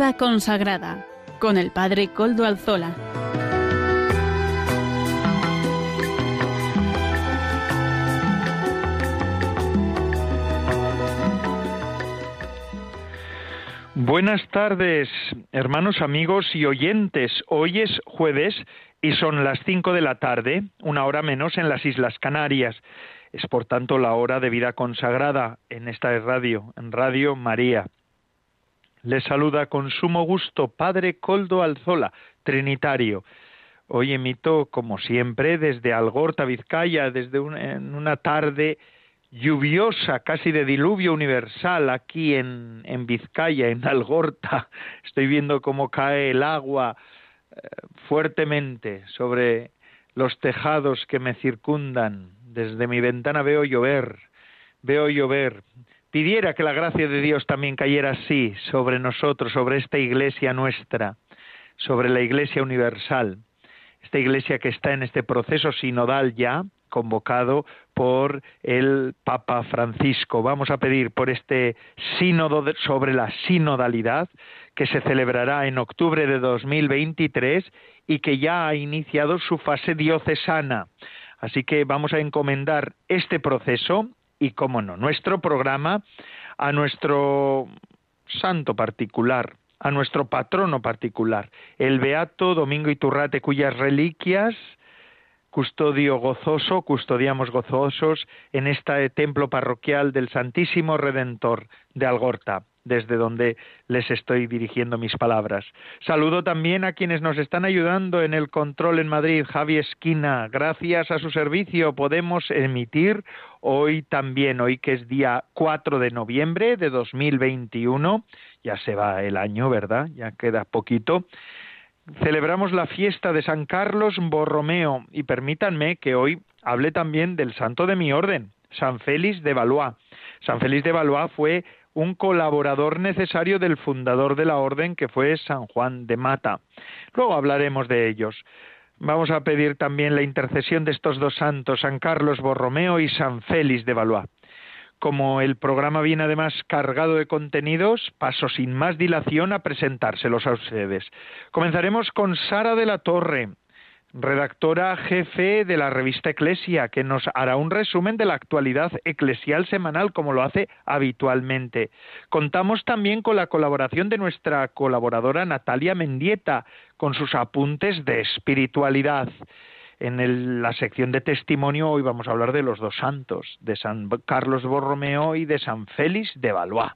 Vida consagrada con el Padre Coldo Alzola. Buenas tardes, hermanos, amigos y oyentes. Hoy es jueves y son las cinco de la tarde, una hora menos en las Islas Canarias. Es por tanto la hora de vida consagrada en esta radio, en Radio María. Les saluda con sumo gusto Padre Coldo Alzola, Trinitario. Hoy emito, como siempre, desde Algorta, Vizcaya, desde en una tarde lluviosa, casi de diluvio universal, aquí en, en Vizcaya, en Algorta. Estoy viendo cómo cae el agua eh, fuertemente sobre los tejados que me circundan. Desde mi ventana veo llover, veo llover. Pidiera que la gracia de Dios también cayera así sobre nosotros, sobre esta iglesia nuestra, sobre la iglesia universal, esta iglesia que está en este proceso sinodal ya, convocado por el Papa Francisco. Vamos a pedir por este sínodo sobre la sinodalidad que se celebrará en octubre de 2023 y que ya ha iniciado su fase diocesana. Así que vamos a encomendar este proceso y, como no, nuestro programa a nuestro santo particular, a nuestro patrono particular, el Beato Domingo Iturrate, cuyas reliquias custodio gozoso, custodiamos gozosos en este templo parroquial del Santísimo Redentor de Algorta, desde donde les estoy dirigiendo mis palabras. Saludo también a quienes nos están ayudando en el control en Madrid, Javi Esquina. Gracias a su servicio podemos emitir hoy también, hoy que es día 4 de noviembre de 2021, ya se va el año, ¿verdad? Ya queda poquito celebramos la fiesta de San Carlos Borromeo y permítanme que hoy hable también del santo de mi orden, San Félix de Valois. San Félix de Valois fue un colaborador necesario del fundador de la orden que fue San Juan de Mata. Luego hablaremos de ellos. Vamos a pedir también la intercesión de estos dos santos, San Carlos Borromeo y San Félix de Valois. Como el programa viene además cargado de contenidos, paso sin más dilación a presentárselos a ustedes. Comenzaremos con Sara de la Torre, redactora jefe de la revista Eclesia, que nos hará un resumen de la actualidad eclesial semanal, como lo hace habitualmente. Contamos también con la colaboración de nuestra colaboradora Natalia Mendieta, con sus apuntes de espiritualidad. En la sección de testimonio hoy vamos a hablar de los dos santos, de San Carlos Borromeo y de San Félix de Valois.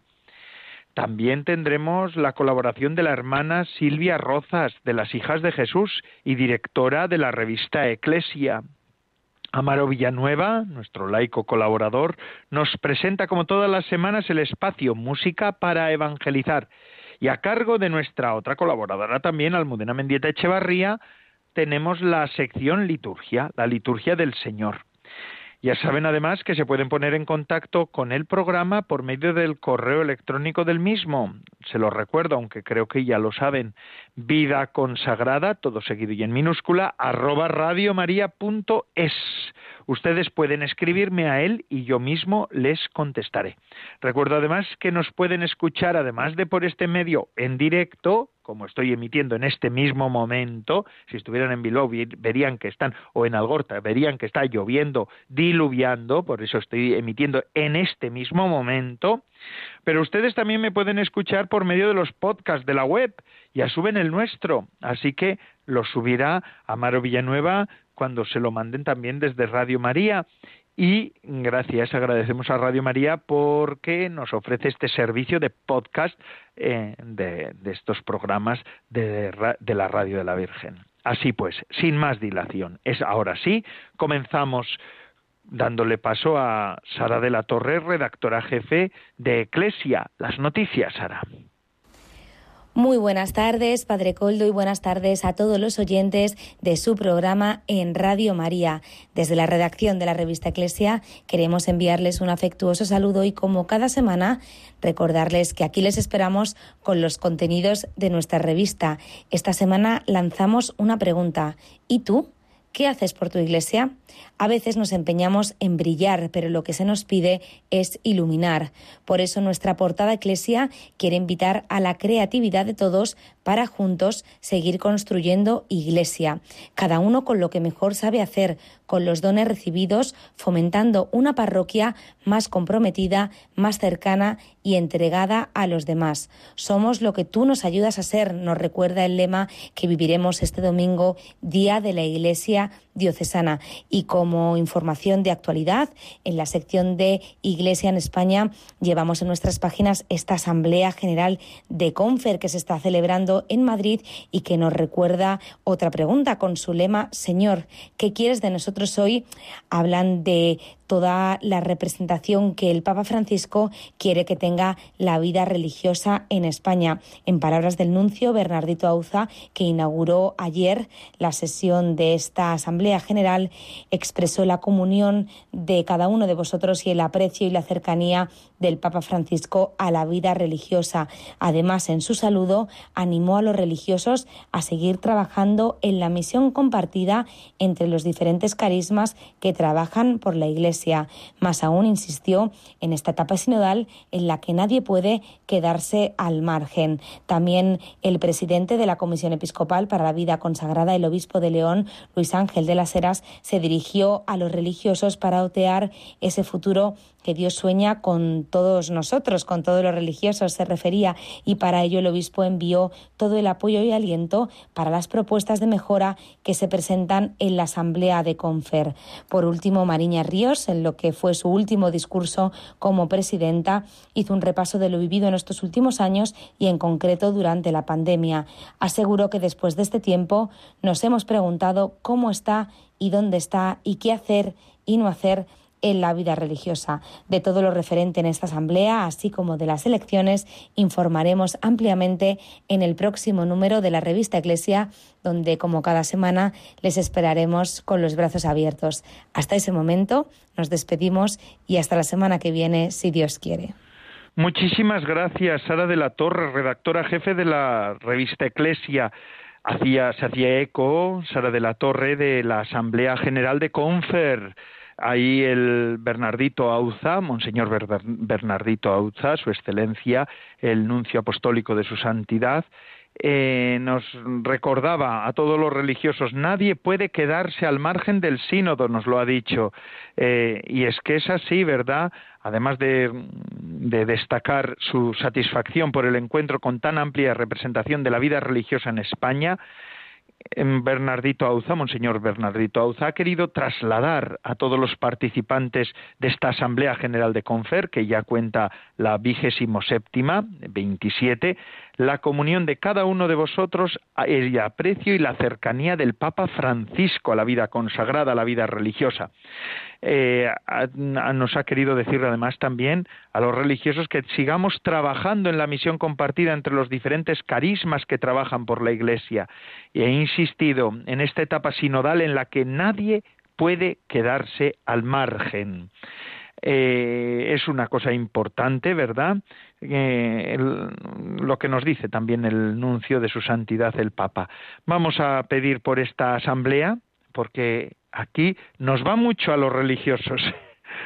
También tendremos la colaboración de la hermana Silvia Rozas, de las Hijas de Jesús y directora de la revista Eclesia. Amaro Villanueva, nuestro laico colaborador, nos presenta como todas las semanas el espacio Música para Evangelizar. Y a cargo de nuestra otra colaboradora también, Almudena Mendieta Echevarría, tenemos la sección liturgia, la liturgia del Señor. Ya saben además que se pueden poner en contacto con el programa por medio del correo electrónico del mismo. Se lo recuerdo, aunque creo que ya lo saben. Vida consagrada, todo seguido y en minúscula, arroba radiomaria.es. Ustedes pueden escribirme a él y yo mismo les contestaré. Recuerdo además que nos pueden escuchar, además de por este medio, en directo, como estoy emitiendo en este mismo momento, si estuvieran en Bilbao verían que están, o en Algorta, verían que está lloviendo, diluviando, por eso estoy emitiendo en este mismo momento, pero ustedes también me pueden escuchar por medio de los podcasts de la web, ya suben el nuestro, así que lo subirá Amaro Villanueva cuando se lo manden también desde Radio María y gracias, agradecemos a Radio María porque nos ofrece este servicio de podcast eh, de, estos programas de, de la Radio de la Virgen. Así pues, sin más dilación, es ahora sí, comenzamos dándole paso a Sara de la Torre, redactora jefe de Eclesia. Las noticias, Sara. Muy buenas tardes, Padre Coldo, y buenas tardes a todos los oyentes de su programa en Radio María. Desde la redacción de la revista Eclesia queremos enviarles un afectuoso saludo y, como cada semana, recordarles que aquí les esperamos con los contenidos de nuestra revista. Esta semana lanzamos una pregunta. ¿Y tú? ¿Qué haces por tu iglesia? A veces nos empeñamos en brillar, pero lo que se nos pide es iluminar. Por eso nuestra portada Eclesia quiere invitar a la creatividad de todos para juntos seguir construyendo iglesia, cada uno con lo que mejor sabe hacer, con los dones recibidos, fomentando una parroquia más comprometida, más cercana y entregada a los demás. Somos lo que tú nos ayudas a ser, nos recuerda el lema que viviremos este domingo, Día de la Iglesia Diocesana. Y como información de actualidad, en la sección de Iglesia en España llevamos en nuestras páginas esta Asamblea General de Confer que se está celebrando en Madrid y que nos recuerda otra pregunta con su lema, Señor, ¿qué quieres de nosotros hoy? Hablan de toda la representación que el Papa Francisco quiere que tenga la vida religiosa en España. En palabras del nuncio Bernardito Auza, que inauguró ayer la sesión de esta Asamblea General, expresó la comunión de cada uno de vosotros y el aprecio y la cercanía del Papa Francisco a la vida religiosa. Además, en su saludo, animó a los religiosos a seguir trabajando en la misión compartida entre los diferentes carismas que trabajan por la Iglesia más aún insistió en esta etapa sinodal en la que nadie puede quedarse al margen. También el presidente de la Comisión Episcopal para la Vida Consagrada, el obispo de León, Luis Ángel de las Heras, se dirigió a los religiosos para otear ese futuro que Dios sueña con todos nosotros, con todos los religiosos, se refería, y para ello el obispo envió todo el apoyo y aliento para las propuestas de mejora que se presentan en la Asamblea de Confer. Por último, Mariña Ríos, en lo que fue su último discurso como presidenta, hizo un repaso de lo vivido en estos últimos años y en concreto durante la pandemia. Aseguró que después de este tiempo nos hemos preguntado cómo está y dónde está y qué hacer y no hacer en la vida religiosa. De todo lo referente en esta asamblea, así como de las elecciones, informaremos ampliamente en el próximo número de la revista Iglesia, donde, como cada semana, les esperaremos con los brazos abiertos. Hasta ese momento, nos despedimos y hasta la semana que viene, si Dios quiere. Muchísimas gracias, Sara de la Torre, redactora jefe de la revista Eclesia. Hacía, se hacía eco, Sara de la Torre, de la Asamblea General de Confer Ahí el Bernardito Auza, Monseñor Bernardito Auza, Su Excelencia, el nuncio apostólico de su santidad, eh, nos recordaba a todos los religiosos, nadie puede quedarse al margen del sínodo, nos lo ha dicho. Eh, y es que es así, ¿verdad? Además de, de destacar su satisfacción por el encuentro con tan amplia representación de la vida religiosa en España, Bernardito Auza, Monseñor Bernardito Auza, ha querido trasladar a todos los participantes de esta Asamblea General de Confer, que ya cuenta la vigésimo séptima, 27, la comunión de cada uno de vosotros, el aprecio y la cercanía del Papa Francisco a la vida consagrada, a la vida religiosa. Eh, nos ha querido decir además también a los religiosos que sigamos trabajando en la misión compartida entre los diferentes carismas que trabajan por la Iglesia. Y he insistido en esta etapa sinodal en la que nadie puede quedarse al margen. Eh, es una cosa importante, ¿verdad? Eh, lo que nos dice también el nuncio de su santidad el Papa. Vamos a pedir por esta asamblea, porque aquí nos va mucho a los religiosos.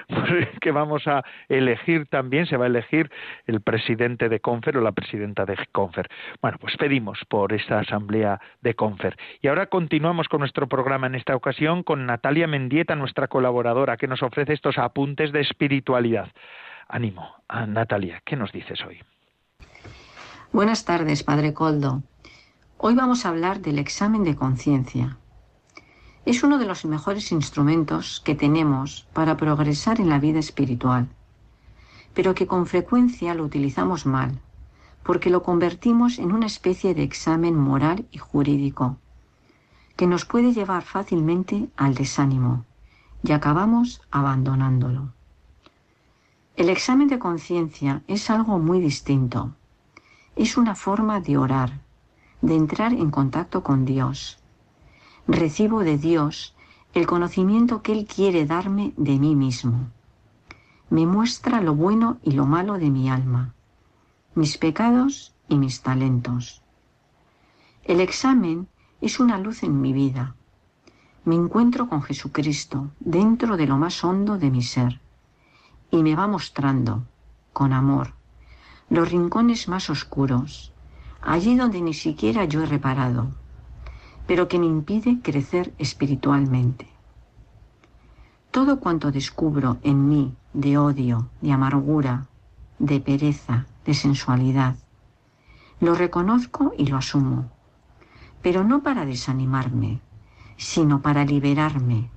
que vamos a elegir también, se va a elegir el presidente de Confer o la presidenta de Confer. Bueno, pues pedimos por esta asamblea de Confer. Y ahora continuamos con nuestro programa en esta ocasión con Natalia Mendieta, nuestra colaboradora, que nos ofrece estos apuntes de espiritualidad. Ánimo, a Natalia, ¿qué nos dices hoy? Buenas tardes, Padre Coldo. Hoy vamos a hablar del examen de conciencia. Es uno de los mejores instrumentos que tenemos para progresar en la vida espiritual, pero que con frecuencia lo utilizamos mal, porque lo convertimos en una especie de examen moral y jurídico, que nos puede llevar fácilmente al desánimo y acabamos abandonándolo. El examen de conciencia es algo muy distinto. Es una forma de orar, de entrar en contacto con Dios, recibo de Dios el conocimiento que Él quiere darme de mí mismo. Me muestra lo bueno y lo malo de mi alma, mis pecados y mis talentos. El examen es una luz en mi vida. me encuentro con Jesucristo dentro de lo más hondo de mi ser y me va mostrando, con amor, los rincones más oscuros, allí donde ni siquiera yo he reparado, pero que me impide crecer espiritualmente. Todo cuanto descubro en mí de odio, de amargura, de pereza, de sensualidad, lo reconozco y lo asumo, pero no para desanimarme, sino para liberarme,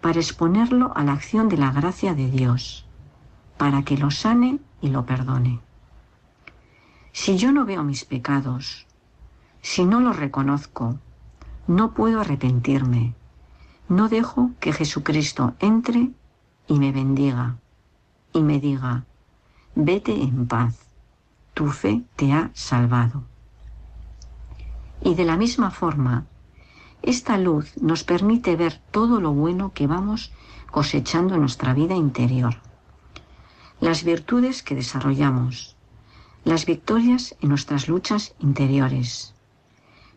para exponerlo a la acción de la gracia de Dios, para que lo sane y lo perdone. Si yo no veo mis pecados, si no los reconozco, no puedo arrepentirme, no dejo que Jesucristo entre y me bendiga y me diga, vete en paz, tu fe te ha salvado. Y de la misma forma, esta luz nos permite ver todo lo bueno que vamos cosechando en nuestra vida interior, las virtudes que desarrollamos, las victorias en nuestras luchas interiores,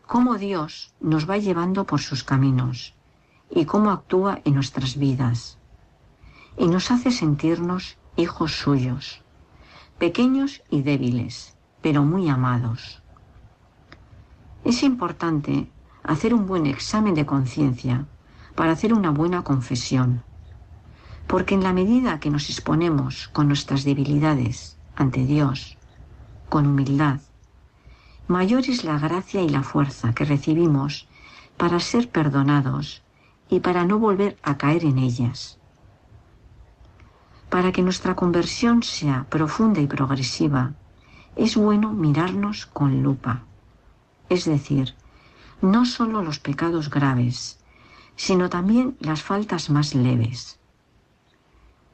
cómo Dios nos va llevando por sus caminos y cómo actúa en nuestras vidas, y nos hace sentirnos hijos suyos, pequeños y débiles, pero muy amados. Es importante hacer un buen examen de conciencia para hacer una buena confesión. Porque en la medida que nos exponemos con nuestras debilidades ante Dios, con humildad, mayor es la gracia y la fuerza que recibimos para ser perdonados y para no volver a caer en ellas. Para que nuestra conversión sea profunda y progresiva, es bueno mirarnos con lupa, es decir, no solo los pecados graves, sino también las faltas más leves.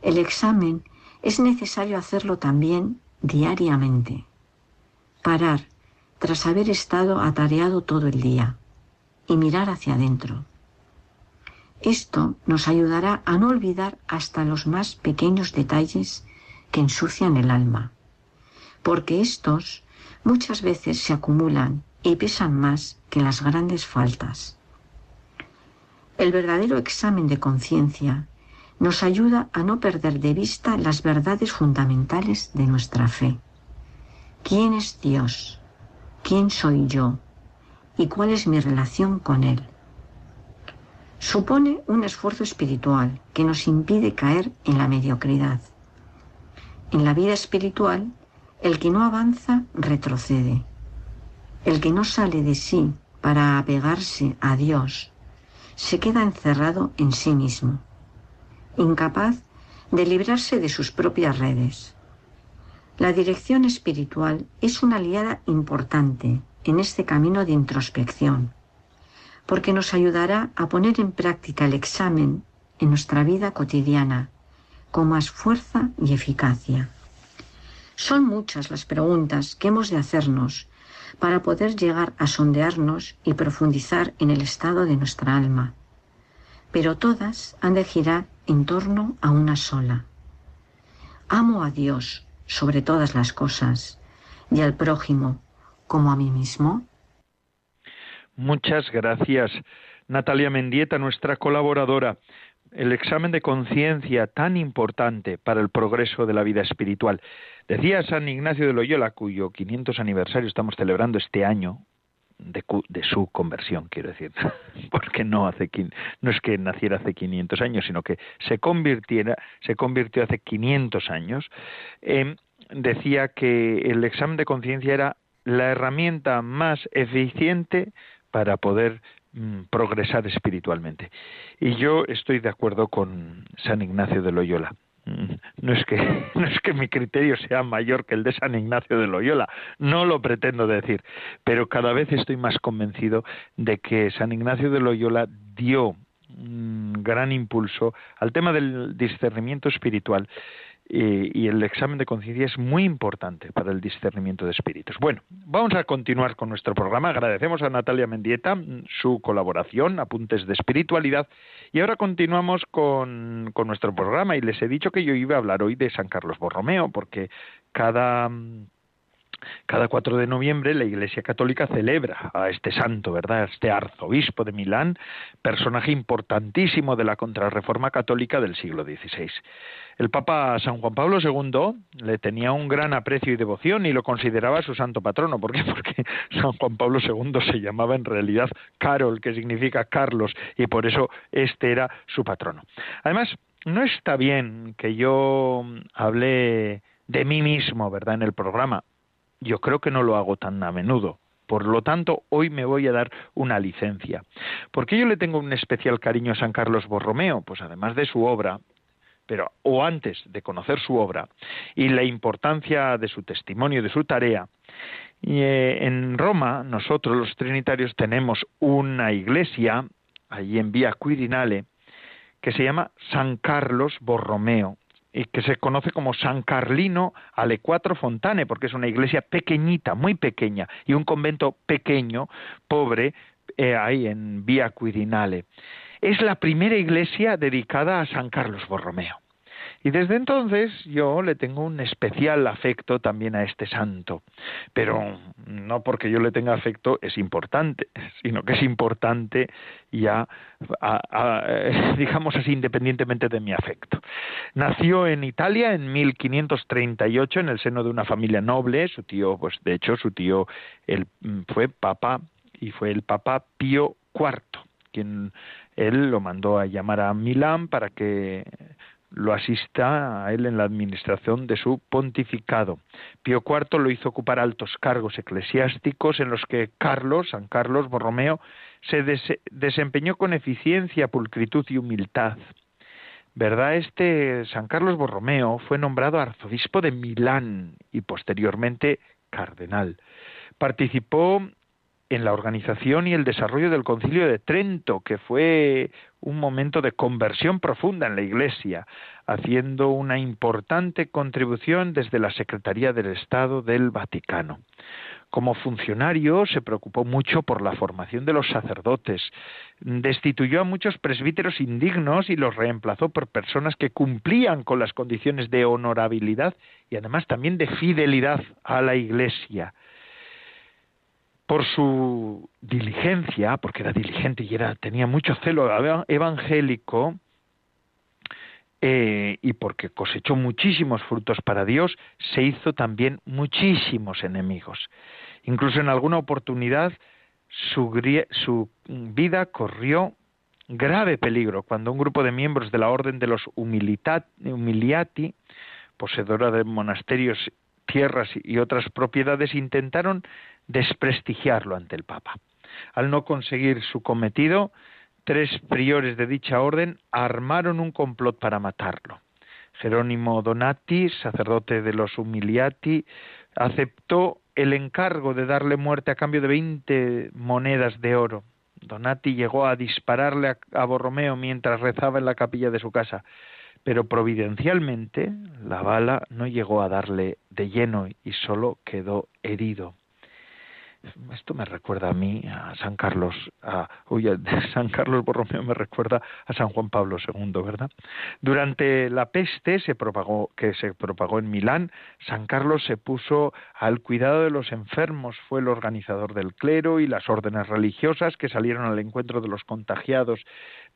El examen es necesario hacerlo también diariamente. Parar tras haber estado atareado todo el día y mirar hacia adentro. Esto nos ayudará a no olvidar hasta los más pequeños detalles que ensucian el alma, porque estos muchas veces se acumulan y pesan más que las grandes faltas. El verdadero examen de conciencia nos ayuda a no perder de vista las verdades fundamentales de nuestra fe. ¿Quién es Dios? ¿Quién soy yo? ¿Y cuál es mi relación con Él? Supone un esfuerzo espiritual que nos impide caer en la mediocridad. En la vida espiritual, el que no avanza retrocede el que no sale de sí para apegarse a Dios se queda encerrado en sí mismo, incapaz de librarse de sus propias redes. La dirección espiritual es una aliada importante en este camino de introspección, porque nos ayudará a poner en práctica el examen en nuestra vida cotidiana con más fuerza y eficacia. Son muchas las preguntas que hemos de hacernos para poder llegar a sondearnos y profundizar en el estado de nuestra alma. Pero todas han de girar en torno a una sola. Amo a Dios sobre todas las cosas y al prójimo como a mí mismo. Muchas gracias, Natalia Mendieta, nuestra colaboradora. El examen de conciencia tan importante para el progreso de la vida espiritual. Decía San Ignacio de Loyola, cuyo 500 aniversario estamos celebrando este año, de, su conversión, quiero decir, porque no hace no es que naciera hace 500 años, sino que se convirtiera, se convirtió hace 500 años. Em, decía que el examen de conciencia era la herramienta más eficiente para poder mm, progresar espiritualmente. Y yo estoy de acuerdo con San Ignacio de Loyola. No es que no es que mi criterio sea mayor que el de San Ignacio de Loyola, no lo pretendo decir, pero cada vez estoy más convencido de que San Ignacio de Loyola dio un gran impulso al tema del discernimiento espiritual y, el examen de conciencia es muy importante para el discernimiento de espíritus. Bueno, vamos a continuar con nuestro programa. Agradecemos a Natalia Mendieta su colaboración, apuntes de espiritualidad, y ahora continuamos con, con nuestro programa. Y les he dicho que yo iba a hablar hoy de San Carlos Borromeo, porque cada cada 4 de noviembre la Iglesia Católica celebra a este santo, ¿verdad? Este arzobispo de Milán, personaje importantísimo de la contrarreforma católica del siglo XVI. El Papa San Juan Pablo II le tenía un gran aprecio y devoción y lo consideraba su santo patrono. ¿Por qué? Porque San Juan Pablo II se llamaba en realidad Carol, que significa Carlos, y por eso este era su patrono. Además, no está bien que yo hable de mí mismo, ¿verdad?, en el programa yo creo que no lo hago tan a menudo. Por lo tanto, hoy me voy a dar una licencia. ¿Por qué yo le tengo un especial cariño a San Carlos Borromeo? Pues además de su obra, pero o antes de conocer su obra y la importancia de su testimonio, de su tarea, y, eh, en Roma nosotros los trinitarios tenemos una iglesia allí en Vía Quirinale que se llama San Carlos Borromeo que se conoce como San Carlino alle Quattro Fontane, porque es una iglesia pequeñita, muy pequeña, y un convento pequeño, pobre, eh, ahí en Vía Quirinale. Es la primera iglesia dedicada a San Carlos Borromeo. Y desde entonces yo le tengo un especial afecto también a este santo. Pero no porque yo le tenga afecto es importante, sino que es importante ya, digamos así, independientemente de mi afecto. Nació en Italia en 1538 en el seno de una familia noble. Su tío, pues de hecho, su tío él, fue papa y fue el papa Pío IV, quien él lo mandó a llamar a Milán para que lo asista a él en la administración de su pontificado. Pío IV lo hizo ocupar altos cargos eclesiásticos en los que Carlos, San Carlos Borromeo, se desempeñó con eficiencia, pulcritud y humildad. ¿Verdad? Este San Carlos Borromeo fue nombrado arzobispo de Milán y posteriormente cardenal. Participó en la organización y el desarrollo del Concilio de Trento, que fue un momento de conversión profunda en la Iglesia, haciendo una importante contribución desde la Secretaría del Estado del Vaticano. Como funcionario se preocupó mucho por la formación de los sacerdotes, destituyó a muchos presbíteros indignos y los reemplazó por personas que cumplían con las condiciones de honorabilidad y además también de fidelidad a la Iglesia por su diligencia, porque era diligente y era, tenía mucho celo evangélico, eh, y porque cosechó muchísimos frutos para Dios, se hizo también muchísimos enemigos. Incluso en alguna oportunidad su, su vida corrió grave peligro cuando un grupo de miembros de la orden de los humiliati, poseedora de monasterios, tierras y otras propiedades, intentaron desprestigiarlo ante el Papa. Al no conseguir su cometido, tres priores de dicha orden armaron un complot para matarlo. Jerónimo Donati, sacerdote de los Humiliati, aceptó el encargo de darle muerte a cambio de veinte monedas de oro. Donati llegó a dispararle a, Borromeo mientras rezaba en la capilla de su casa, pero providencialmente la bala no llegó a darle de lleno y solo quedó herido esto me recuerda a mí, a San Carlos, a, San Carlos Borromeo me recuerda a San Juan Pablo II, ¿verdad? Durante la peste se propagó, que se propagó en Milán, San Carlos se puso al cuidado de los enfermos, fue el organizador del clero y las órdenes religiosas que salieron al encuentro de los contagiados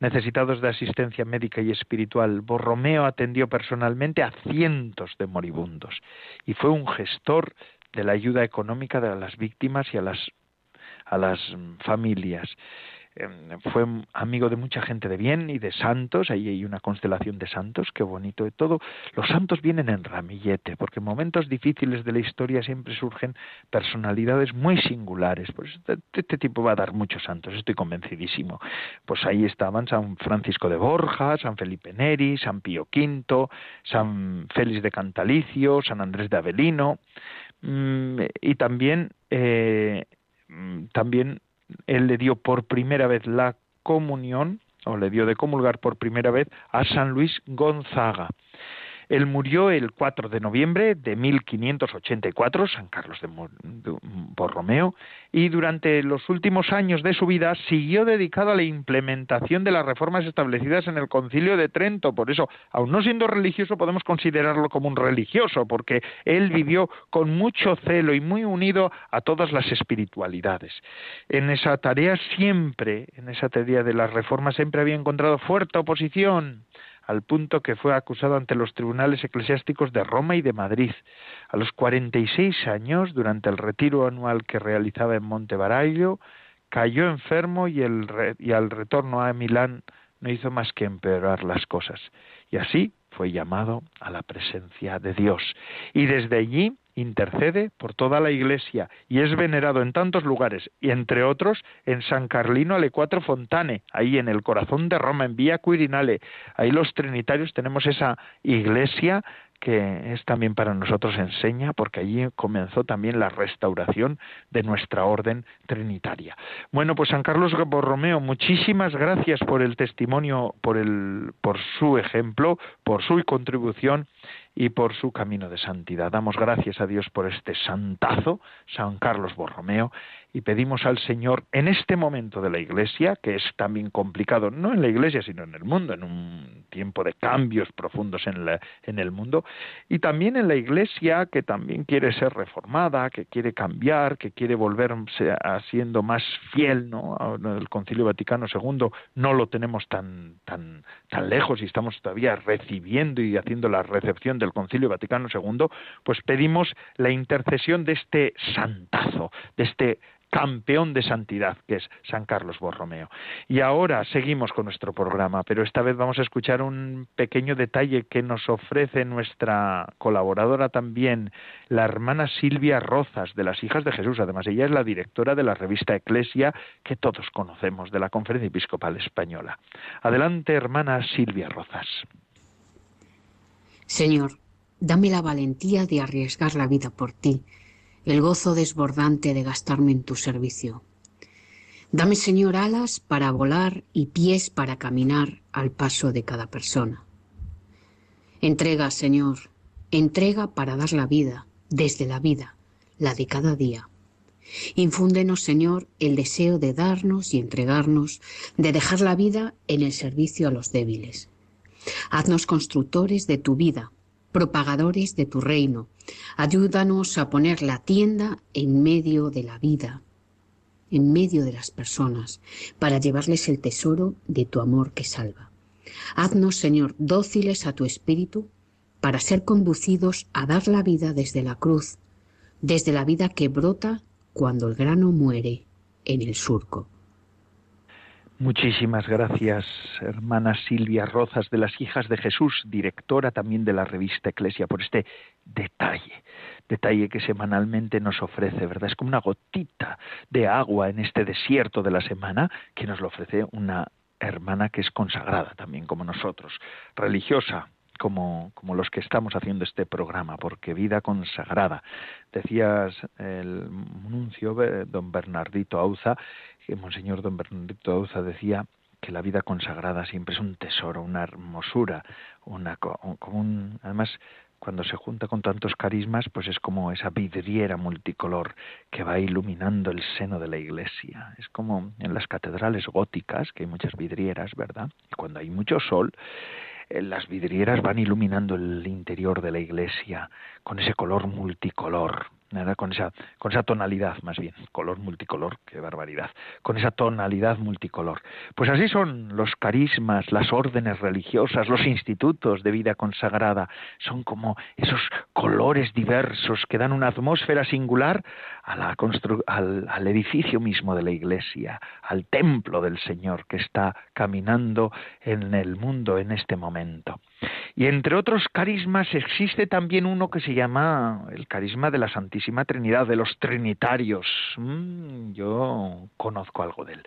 necesitados de asistencia médica y espiritual. Borromeo atendió personalmente a cientos de moribundos y fue un gestor de la ayuda económica de las víctimas y a las a las familias. Em, fue amigo de mucha gente de bien y de santos, ahí hay una constelación de santos, qué bonito de todo. Los santos vienen en ramillete, porque en momentos difíciles de la historia siempre surgen personalidades muy singulares. Pues este, este tipo va a dar muchos santos, estoy convencidísimo. Pues ahí estaban San Francisco de Borja, San Felipe Neri, San Pío V, San Félix de Cantalicio, San Andrés de Avelino, Mm, y también, eh, mm, también él le dio por primera vez la comunión, o le dio de comulgar por primera vez a San Luis Gonzaga. Él murió el 4 de noviembre de 1584, San Carlos de Borromeo, y durante los últimos años de su vida siguió dedicado a la implementación de las reformas establecidas en el Concilio de Trento. Por eso, aun no siendo religioso, podemos considerarlo como un religioso, porque él vivió con mucho celo y muy unido a todas las espiritualidades. En esa tarea siempre, en esa tarea de las reformas, siempre había encontrado fuerte oposición al punto que fue acusado ante los tribunales eclesiásticos de Roma y de Madrid. A los 46 años, durante el retiro anual que realizaba en Montebaraglio, cayó enfermo y al retorno a Milán no hizo más que empeorar las cosas. Y así fue llamado a la presencia de Dios. Y desde allí intercede por toda la Iglesia y es venerado en tantos lugares, y entre otros en San Carlino alle Quattro Fontane, ahí en el corazón de Roma, en Vía Quirinale. Ahí los trinitarios tenemos esa iglesia que es también para nosotros enseña, porque allí comenzó también la restauración de nuestra orden trinitaria. Bueno, pues San Carlos Borromeo, muchísimas gracias por el testimonio, por, el, por su ejemplo, por su contribución y por su camino de santidad. Damos gracias a Dios por este santazo, San Carlos Borromeo, y pedimos al Señor en este momento de la Iglesia, que es también complicado, no en la Iglesia, sino en el mundo, en un tiempo de cambios profundos en, en el mundo, y también en la Iglesia que también quiere ser reformada, que quiere cambiar, que quiere volverse siendo más fiel, ¿no? El Concilio Vaticano II no lo tenemos tan, tan, tan lejos y estamos todavía recibiendo y haciendo la recepción del Concilio Vaticano II, pues pedimos la intercesión de este santazo, de este campeón de santidad, que es San Carlos Borromeo. Y ahora seguimos con nuestro programa, pero esta vez vamos a escuchar un pequeño detalle que nos ofrece nuestra colaboradora también, la hermana Silvia Rozas, de las Hijas de Jesús. Además, ella es la directora de la revista Eclesia, que todos conocemos, de la Conferencia Episcopal Española. Adelante, hermana Silvia Rozas. Señor, dame la valentía de arriesgar la vida por ti el gozo desbordante de gastarme en tu servicio. Dame, Señor, alas para volar y pies para caminar al paso de cada persona. Entrega, Señor, entrega para dar la vida, desde la vida, la de cada día. Infúndenos, Señor, el deseo de darnos y entregarnos, de dejar la vida en el servicio a los débiles. Haznos constructores de tu vida, propagadores de tu reino. Ayúdanos a poner la tienda en medio de la vida, en medio de las personas, para llevarles el tesoro de tu amor que salva. Haznos, Señor, dóciles a tu espíritu, para ser conducidos a dar la vida desde la cruz, desde la vida que brota cuando el grano muere en el surco. Muchísimas gracias, hermana Silvia Rozas de las Hijas de Jesús, directora también de la revista Eclesia, por este detalle, detalle que semanalmente nos ofrece, ¿verdad? Es como una gotita de agua en este desierto de la semana que nos lo ofrece una hermana que es consagrada también como nosotros, religiosa, como, como, los que estamos haciendo este programa, porque vida consagrada. Decías el nuncio don Bernardito Auza que Monseñor Don Bernardito Auza decía que la vida consagrada siempre es un tesoro, una hermosura, una, como un, además cuando se junta con tantos carismas, pues es como esa vidriera multicolor que va iluminando el seno de la iglesia. Es como en las catedrales góticas, que hay muchas vidrieras, ¿verdad? Y cuando hay mucho sol, eh, las vidrieras van iluminando el interior de la iglesia con ese color multicolor, con esa, con esa tonalidad más bien, color multicolor, qué barbaridad, con esa tonalidad multicolor. Pues así son los carismas, las órdenes religiosas, los institutos de vida consagrada, son como esos colores diversos que dan una atmósfera singular al, al edificio mismo de la iglesia, al templo del Señor que está caminando en el mundo en este momento. Y entre otros carismas existe también uno que se llama el carisma de la Santísima Trinidad, de los Trinitarios. Mm, yo conozco algo de él,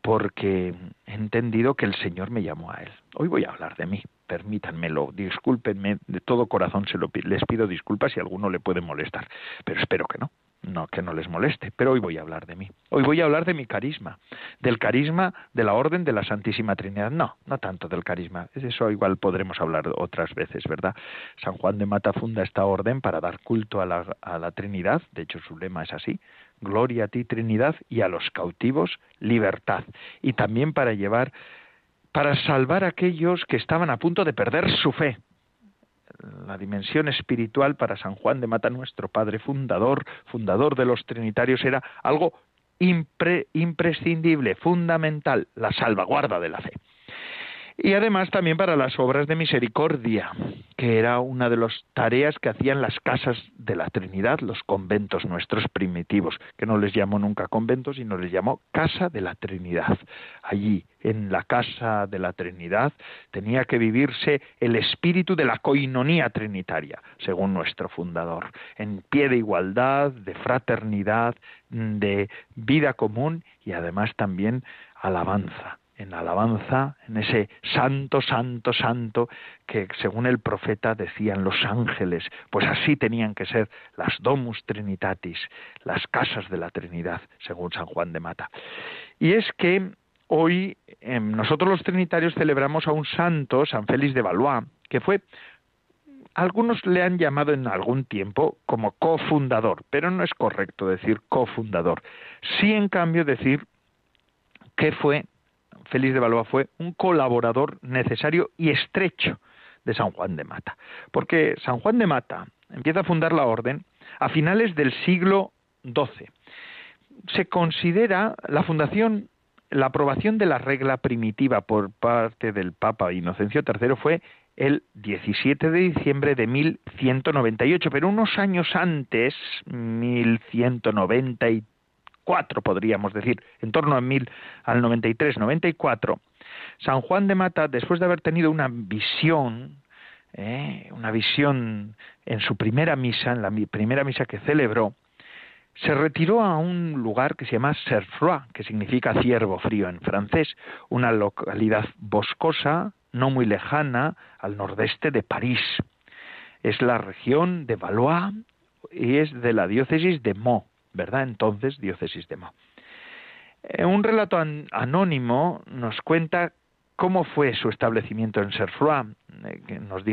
porque he entendido que el Señor me llamó a él. Hoy voy a hablar de mí, permítanmelo, discúlpenme, de todo corazón se lo, les pido disculpas si alguno le puede molestar, pero espero que no no que no les moleste, pero hoy voy a hablar de mí. Hoy voy a hablar de mi carisma, del carisma de la Orden de la Santísima Trinidad. No, no tanto del carisma. Eso igual podremos hablar otras veces, ¿verdad? San Juan de Mata funda esta orden para dar culto a la, a la Trinidad. De hecho, su lema es así: Gloria a ti, Trinidad, y a los cautivos, libertad. Y también para llevar, para salvar a aquellos que estaban a punto de perder su fe la dimensión espiritual para San Juan de Mata, nuestro padre fundador, fundador de los trinitarios, era algo imprescindible, fundamental, la salvaguarda de la fe y además también para las obras de misericordia, que era una de las tareas que hacían las casas de la Trinidad, los conventos nuestros primitivos, que no les llamó nunca conventos, sino les llamó casa de la Trinidad. Allí, en la casa de la Trinidad, tenía que vivirse el espíritu de la coinonía trinitaria, según nuestro fundador, en pie de igualdad, de fraternidad, de vida común y además también alabanza en alabanza, en ese santo, santo, santo que según el profeta decían los ángeles, pues así tenían que ser las domus trinitatis, las casas de la Trinidad, según San Juan de Mata. Y es que hoy em, nosotros los trinitarios celebramos a un santo, San Félix de Valois, que fue algunos le han llamado en algún tiempo como cofundador, pero no es correcto decir cofundador. Sí, en cambio, decir que fue Félix de Valois fue un colaborador necesario y estrecho de San Juan de Mata, porque San Juan de Mata empieza a fundar la orden a finales del siglo XII. Se considera la fundación, la aprobación de la regla primitiva por parte del Papa Inocencio III fue el 17 de diciembre de 1198, pero unos años antes, 1193, podríamos decir, en torno a mil, al 93, 94, San Juan de Mata, después de haber tenido una visión, eh, una visión en su primera misa, en la primera misa que celebró, se retiró a un lugar que se llama Serfroy, que significa ciervo frío en francés, una localidad boscosa, no muy lejana, al nordeste de París. Es la región de Valois y es de la diócesis de Meaux. ¿Verdad? Entonces, diócesis de Mo. Eh, un relato anónimo nos cuenta cómo fue su establecimiento en Serfroy. Eh, nos,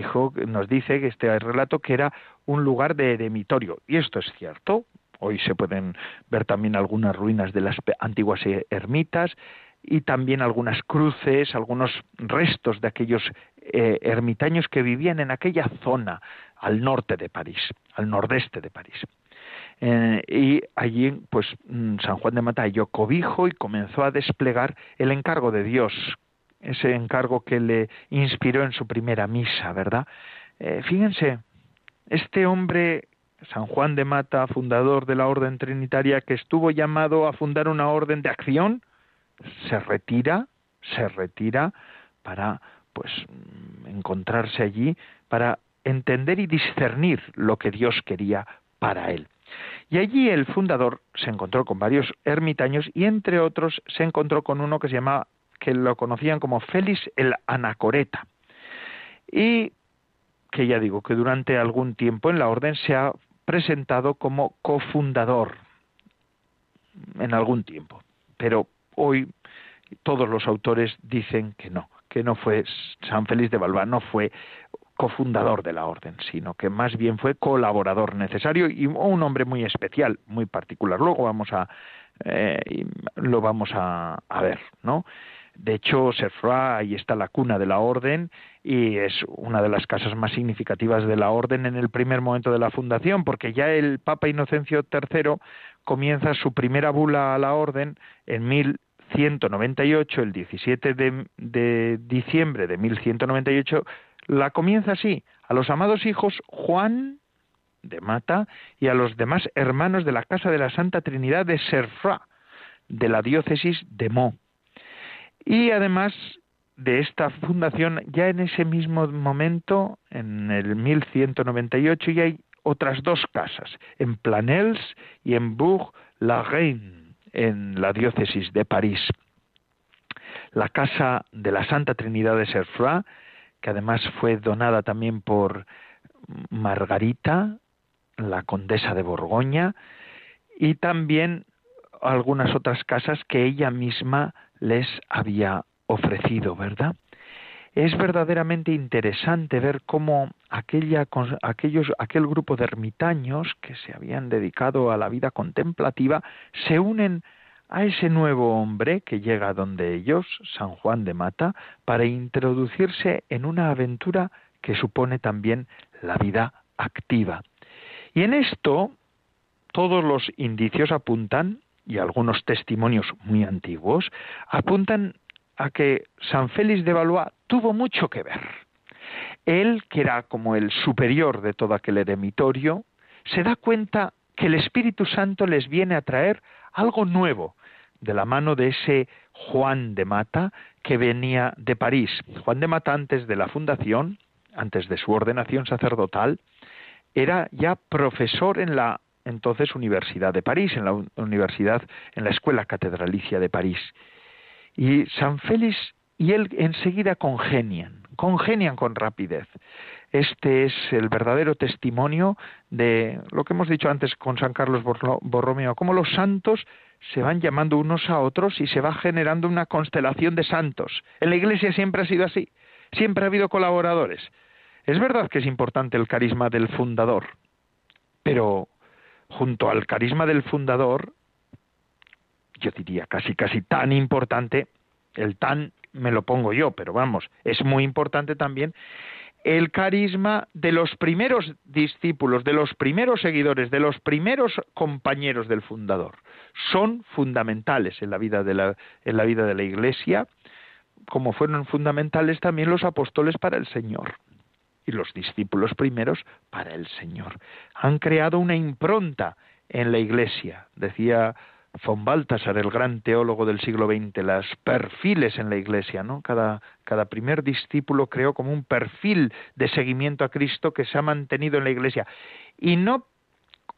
nos dice que este relato que era un lugar de eremitorio. Y esto es cierto. Hoy se pueden ver también algunas ruinas de las antiguas e-, ermitas y también algunas cruces, algunos restos de aquellos eh, ermitaños que vivían en aquella zona al norte de París, al nordeste de París. Eh, y allí, pues, mm, San Juan de Mata halló cobijo y comenzó a desplegar el encargo de Dios, ese encargo que le inspiró en su primera misa, ¿verdad? Eh, fíjense, este hombre, San Juan de Mata, fundador de la Orden Trinitaria, que estuvo llamado a fundar una orden de acción, se retira, se retira para, pues, mm, encontrarse allí, para entender y discernir lo que Dios quería para él. Y allí el fundador se encontró con varios ermitaños y entre otros se encontró con uno que se llamaba, que lo conocían como Félix el Anacoreta. Y que ya digo que durante algún tiempo en la orden se ha presentado como cofundador en algún tiempo. Pero hoy todos los autores dicen que no, que no fue San Félix de Valois, no fue cofundador de la orden, sino que más bien fue colaborador necesario y un hombre muy especial, muy particular. Luego vamos a eh, lo vamos a, ver, ¿no? De hecho, Serfroy, ahí está la cuna de la orden y es una de las casas más significativas de la orden en el primer momento de la fundación, porque ya el Papa Inocencio III comienza su primera bula a la orden en 1198, el 17 de, de diciembre de 1198, la comienza así, a los amados hijos Juan de Mata y a los demás hermanos de la Casa de la Santa Trinidad de Serfra, de la diócesis de Mo. Y además de esta fundación, ya en ese mismo momento, en el 1198, ya hay otras dos casas, en Planels y en Bourg-la-Reine, en la diócesis de París. La Casa de la Santa Trinidad de Serfra que además fue donada también por Margarita, la condesa de Borgoña, y también algunas otras casas que ella misma les había ofrecido, ¿verdad? Es verdaderamente interesante ver cómo aquel grupo de ermitaños que se habían dedicado a la vida contemplativa se unen a ese nuevo hombre que llega donde ellos, San Juan de Mata, para introducirse en una aventura que supone también la vida activa. Y en esto todos los indicios apuntan, y algunos testimonios muy antiguos, apuntan a que San Félix de Valois tuvo mucho que ver. Él, que era como el superior de todo aquel eremitorio, se da cuenta que el Espíritu Santo les viene a traer algo nuevo, de la mano de ese Juan de Mata que venía de París. Juan de Mata antes de la fundación, antes de su ordenación sacerdotal, era ya profesor en la entonces Universidad de París, en la universidad, en la Escuela Catedralicia de París. Y San Félix y él enseguida congenian, congenian con rapidez. Este es el verdadero testimonio de lo que hemos dicho antes con San Carlos Borromeo, cómo los santos se van llamando unos a otros y se va generando una constelación de santos. En la Iglesia siempre ha sido así, siempre ha habido colaboradores. Es verdad que es importante el carisma del fundador, pero junto al carisma del fundador, yo diría casi casi tan importante, el tan me lo pongo yo, pero vamos, es muy importante también el carisma de los primeros discípulos, de los primeros seguidores, de los primeros compañeros del fundador. Son fundamentales en la vida de la, Iglesia, como fueron fundamentales también los apóstoles para el Señor y los discípulos primeros para el Señor. Han creado una impronta en la Iglesia. Decía von Balthasar, el gran teólogo del siglo XX, las perfiles en la Iglesia, ¿no? Cada, cada primer discípulo creó como un perfil de seguimiento a Cristo que se ha mantenido en la Iglesia. Y no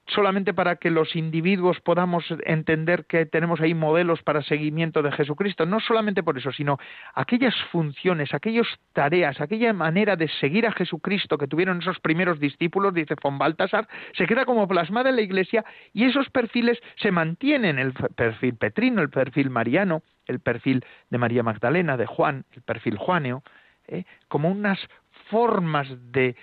solamente para que los individuos podamos entender que tenemos ahí modelos para seguimiento de Jesucristo, no solamente por eso, sino aquellas funciones, aquellas tareas, aquella manera de seguir a Jesucristo que tuvieron esos primeros discípulos, dice von Baltasar, se queda como plasmada en la Iglesia y esos perfiles se mantienen, el perfil petrino, el perfil mariano, el perfil de María Magdalena, de Juan, el perfil juaneo, ¿eh? como unas formas de,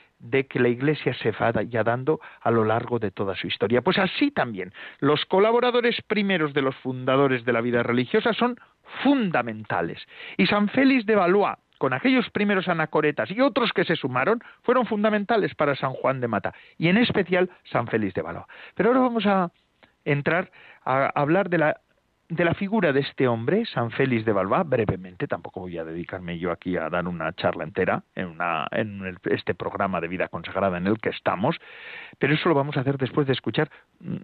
que la Iglesia se vaya dando a lo largo de toda su historia. Pues así también, los colaboradores primeros de los fundadores de la vida religiosa son fundamentales. Y San Félix de Valois, con aquellos primeros anacoretas y otros que se sumaron, fueron fundamentales para San Juan de Mata, y en especial San Félix de Valois. Pero ahora vamos a entrar a hablar de la de la figura de este hombre, San Félix de Valois, brevemente, tampoco voy a dedicarme yo aquí a dar una charla entera en, una, en este programa de vida consagrada en el que estamos, pero eso lo vamos a hacer después de escuchar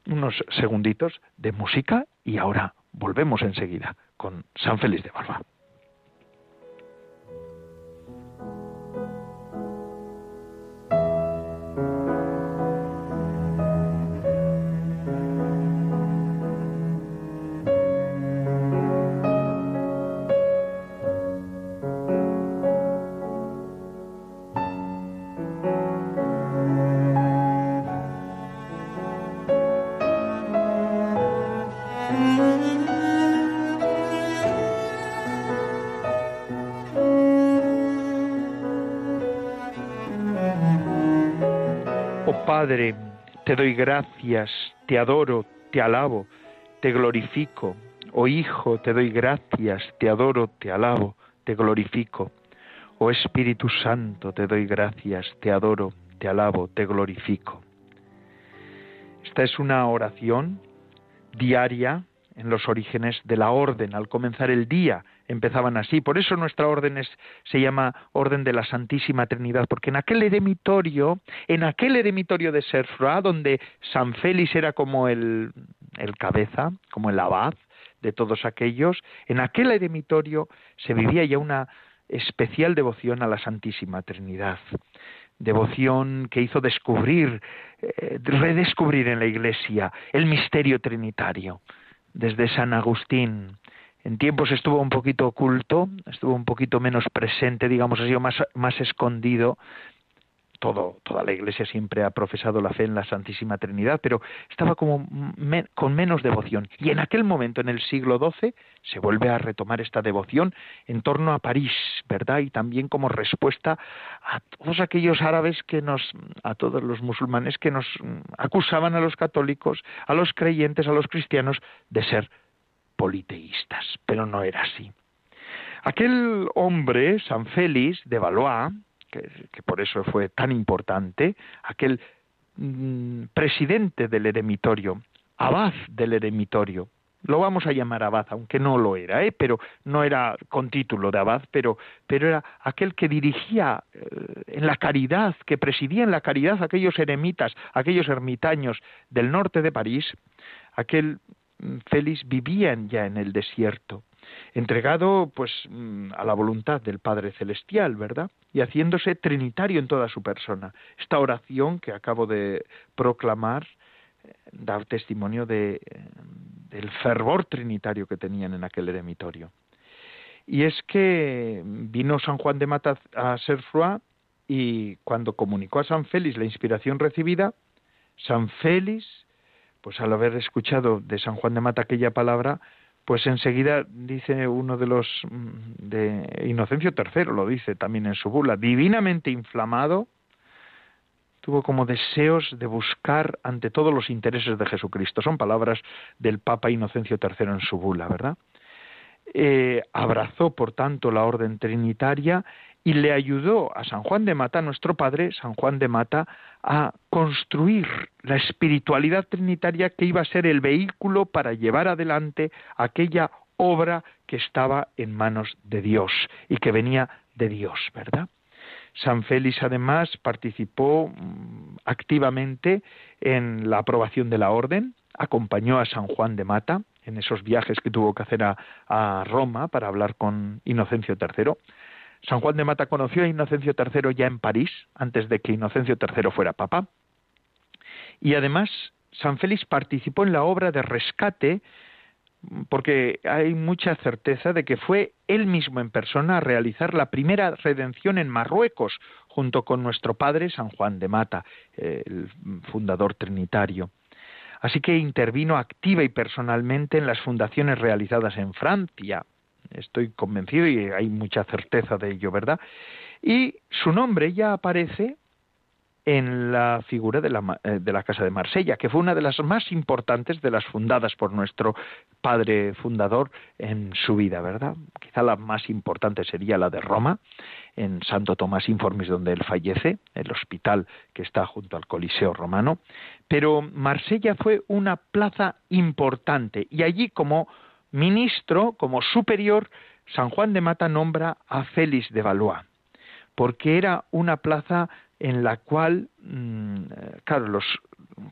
unos segunditos de música y ahora volvemos enseguida con San Félix de Valois. Padre, te doy gracias, te adoro, te alabo, te glorifico. Oh Hijo, te doy gracias, te adoro, te alabo, te glorifico. Oh Espíritu Santo, te doy gracias, te adoro, te alabo, te glorifico. Esta es una oración diaria en los orígenes de la orden, al comenzar el día, empezaban así. Por eso nuestra orden se llama Orden de la Santísima Trinidad, porque en aquel eremitorio, en aquel eremitorio de Serfra, donde San Félix era como el, el cabeza, como el abad de todos aquellos, en aquel eremitorio se vivía ya una especial devoción a la Santísima Trinidad devoción que hizo descubrir, eh, redescubrir en la Iglesia el misterio trinitario. Desde San Agustín, en tiempos estuvo un poquito oculto, estuvo un poquito menos presente, digamos así, o más, más escondido. Toda la Iglesia siempre ha profesado la fe en la Santísima Trinidad, pero estaba como con menos devoción. Y en aquel momento, en el siglo XII, se vuelve a retomar esta devoción en torno a París, ¿verdad? Y también como respuesta a todos aquellos árabes que nos, a todos los musulmanes que nos acusaban a los católicos, a los creyentes, a los cristianos de ser politeístas, pero no era así. Aquel hombre, San Félix de Valois, que, por eso fue tan importante, aquel mm, presidente del eremitorio, abad del eremitorio, lo vamos a llamar abad, aunque no lo era, ¿eh? pero no era con título de abad, pero, pero era aquel que dirigía eh, en la caridad, que presidía en la caridad aquellos eremitas, aquellos ermitaños del norte de París, aquel mm, Félix vivía ya en el desierto entregado pues mm, a la voluntad del Padre Celestial, ¿verdad? Y haciéndose trinitario en toda su persona. Esta oración que acabo de proclamar eh, da testimonio de, eh, del fervor trinitario que tenían en aquel eremitorio. Y es que vino San Juan de Mata a Serfroy y cuando comunicó a San Félix la inspiración recibida, San Félix, pues al haber escuchado de San Juan de Mata aquella palabra, pues enseguida dice uno de los mm, de Inocencio III, lo dice también en su bula, divinamente inflamado, tuvo como deseos de buscar ante todos los intereses de Jesucristo. Son palabras del Papa Inocencio III en su bula, ¿verdad? Eh, abrazó, por tanto, la orden trinitaria y le ayudó a San Juan de Mata, nuestro padre, San Juan de Mata, a construir la espiritualidad trinitaria que iba a ser el vehículo para llevar adelante aquella obra que estaba en manos de Dios y que venía de Dios, ¿verdad? San Félix además participó mm, activamente en la aprobación de la orden, acompañó a San Juan de Mata en esos viajes que tuvo que hacer a, a Roma para hablar con Inocencio III. San Juan de Mata conoció a Inocencio III ya en París, antes de que Inocencio III fuera papa. Y además, San Félix participó en la obra de rescate porque hay mucha certeza de que fue él mismo en persona a realizar la primera redención en Marruecos, junto con nuestro padre San Juan de Mata, el fundador trinitario. Así que intervino activa y personalmente en las fundaciones realizadas en Francia, estoy convencido y hay mucha certeza de ello, ¿verdad? Y su nombre ya aparece en la figura de la, eh, de la, Casa de Marsella, que fue una de las más importantes de las fundadas por nuestro padre fundador en su vida, ¿verdad? Quizá la más importante sería la de Roma, en Santo Tomás Informis, donde él fallece, el hospital que está junto al Coliseo romano. Pero Marsella fue una plaza importante y allí como ministro, como superior, San Juan de Mata nombra a Félix de Valois, porque era una plaza en la cual, mm, claro, los,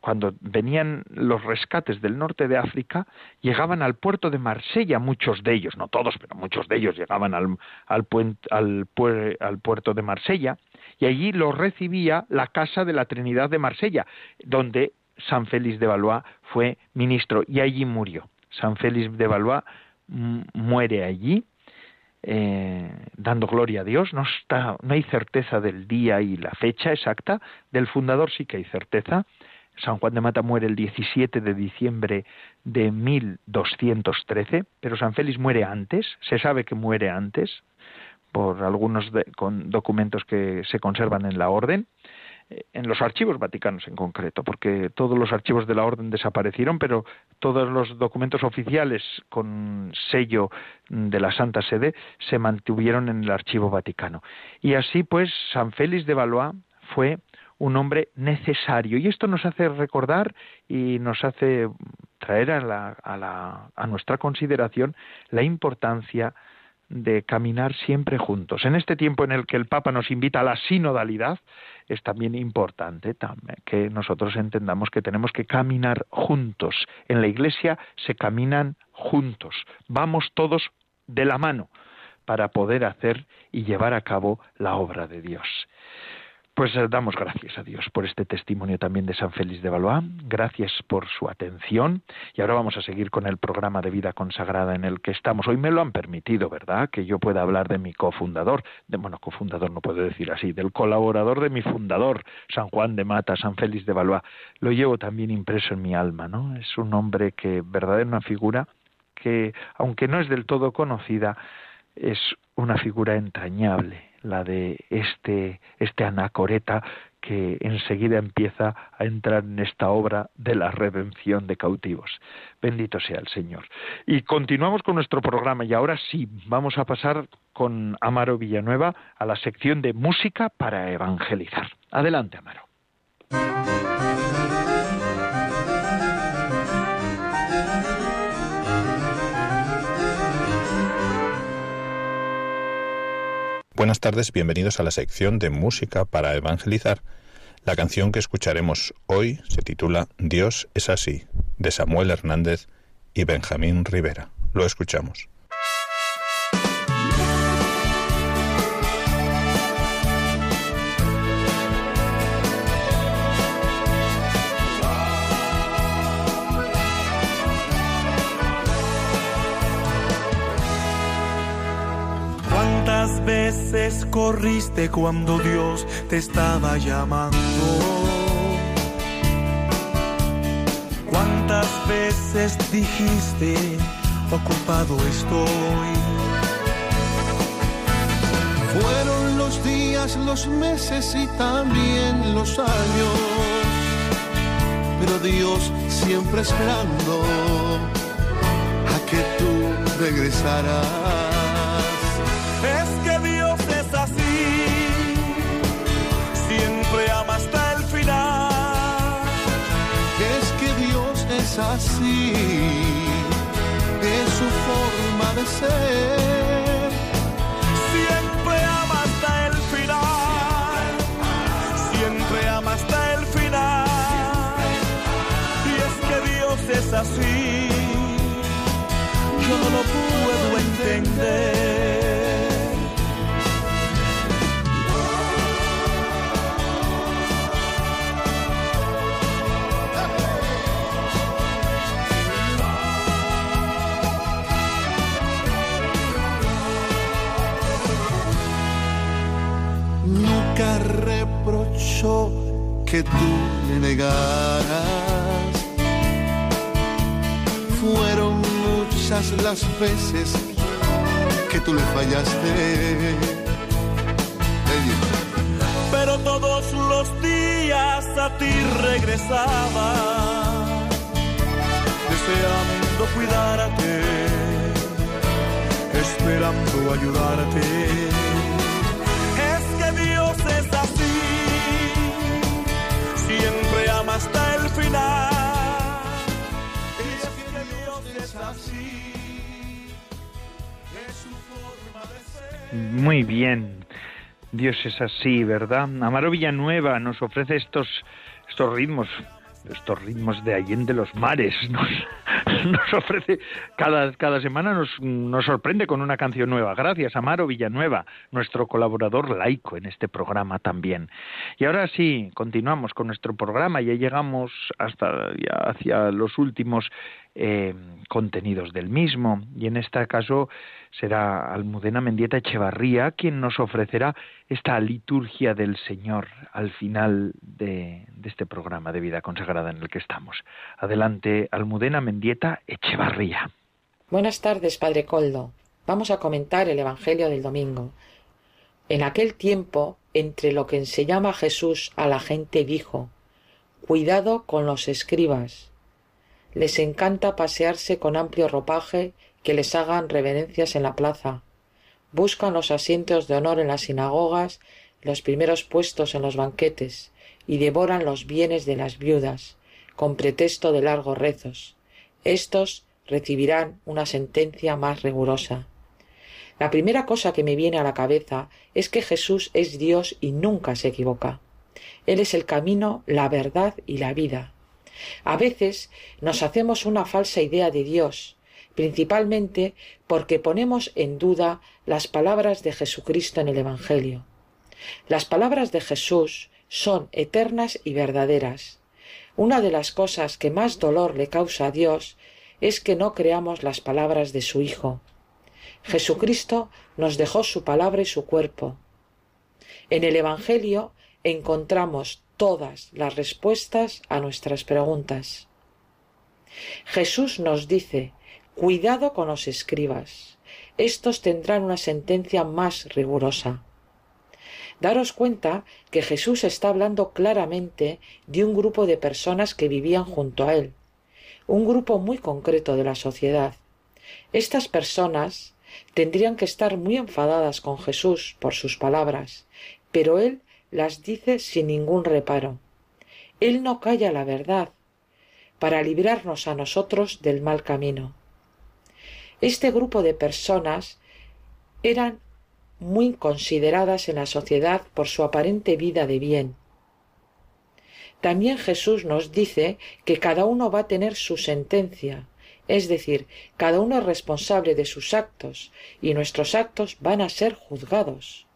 cuando venían los rescates del norte de África, llegaban al puerto de Marsella, muchos de ellos, no todos, pero muchos de ellos llegaban al, al, al, al puerto de Marsella, y allí los recibía la Casa de la Trinidad de Marsella, donde San Félix de Valois fue ministro, y allí murió. San Félix de Valois muere allí, eh, dando gloria a Dios. No, está, no hay certeza del día y la fecha exacta. Del fundador sí que hay certeza. San Juan de Mata muere el 17 de diciembre de 1213, pero San Félix muere antes. Se sabe que muere antes por algunos con documentos que se conservan en la orden. En los archivos vaticanos en concreto, porque todos los archivos de la orden desaparecieron, pero todos los documentos oficiales con sello de la Santa Sede se mantuvieron en el archivo vaticano. Y así pues, San Félix de Valois fue un hombre necesario. Y esto nos hace recordar y nos hace traer a, la, a nuestra consideración la importancia de caminar siempre juntos. En este tiempo en el que el Papa nos invita a la sinodalidad, es también importante que nosotros entendamos que tenemos que caminar juntos. En la Iglesia se caminan juntos. Vamos todos de la mano para poder hacer y llevar a cabo la obra de Dios. Pues eh, damos gracias a Dios por este testimonio también de San Félix de Valois. Gracias por su atención. Y ahora vamos a seguir con el programa de vida consagrada en el que estamos. Hoy me lo han permitido, ¿verdad? Que yo pueda hablar de mi cofundador. De, bueno, cofundador no puedo decir así. Del colaborador de mi fundador, San Juan de Mata, San Félix de Valois. Lo llevo también impreso en mi alma, ¿no? Es un hombre que, verdad, es una figura que, aunque no es del todo conocida, es una figura entrañable la de este, este anacoreta que enseguida empieza a entrar en esta obra de la redención de cautivos. Bendito sea el Señor. Y continuamos con nuestro programa y ahora sí, vamos a pasar con Amaro Villanueva a la sección de música para evangelizar. Adelante, Amaro. Tardes, bienvenidos a la sección de música para evangelizar. La canción que escucharemos hoy se titula Dios es así, de Samuel Hernández y Benjamín Rivera. Lo escuchamos. Veces corriste cuando Dios te estaba llamando? ¿Cuántas veces dijiste, ocupado estoy? Fueron los días, los meses y también los años, pero Dios siempre esperando a que tú regresaras. Así, es su forma de ser. Siempre ama hasta el final, siempre ama hasta el final. Y es que Dios es así, yo no lo puedo entender. Las veces que tú le fallaste. Pero todos los días a ti regresaba, deseando cuidarte, esperando ayudarte hasta el final. Muy bien. Dios es así, ¿verdad? Amaro Villanueva nos ofrece estos, estos ritmos estos ritmos de Allende los mares. Nos, nos ofrece cada, cada semana nos, nos sorprende con una canción nueva. Gracias, Amaro Villanueva, nuestro colaborador laico en este programa también. Y ahora sí, continuamos con nuestro programa. Ya llegamos hasta ya hacia los últimos eh, contenidos del mismo. Y en este caso será Almudena Mendieta Echevarría quien nos ofrecerá esta liturgia del Señor al final de, este programa de vida consagrada en el que estamos. Adelante, Almudena Mendieta Echevarría. Buenas tardes, Padre Coldo. Vamos a comentar el Evangelio del domingo. En aquel tiempo, entre lo que enseñaba Jesús a la gente dijo, Cuidado con los escribas, les encanta pasearse con amplio ropaje que les hagan reverencias en la plaza. Buscan los asientos de honor en las sinagogas, los primeros puestos en los banquetes, y devoran los bienes de las viudas, con pretexto de largos rezos. Estos recibirán una sentencia más rigurosa. La primera cosa que me viene a la cabeza es que Jesús es Dios y nunca se equivoca. Él es el camino, la verdad y la vida. A veces nos hacemos una falsa idea de Dios, principalmente porque ponemos en duda las palabras de Jesucristo en el Evangelio. Las palabras de Jesús son eternas y verdaderas. Una de las cosas que más dolor le causa a Dios es que no creamos las palabras de su Hijo. Jesucristo nos dejó su palabra y su cuerpo. En el Evangelio encontramos todas las respuestas a nuestras preguntas. Jesús nos dice Cuidado con los escribas. Estos tendrán una sentencia más rigurosa. Daros cuenta que Jesús está hablando claramente de un grupo de personas que vivían junto a él, un grupo muy concreto de la sociedad. Estas personas tendrían que estar muy enfadadas con Jesús por sus palabras, pero él las dice sin ningún reparo. Él no calla la verdad, para librarnos a nosotros del mal camino. Este grupo de personas eran muy consideradas en la sociedad por su aparente vida de bien. También Jesús nos dice que cada uno va a tener su sentencia, es decir, cada uno es responsable de sus actos y nuestros actos van a ser juzgados.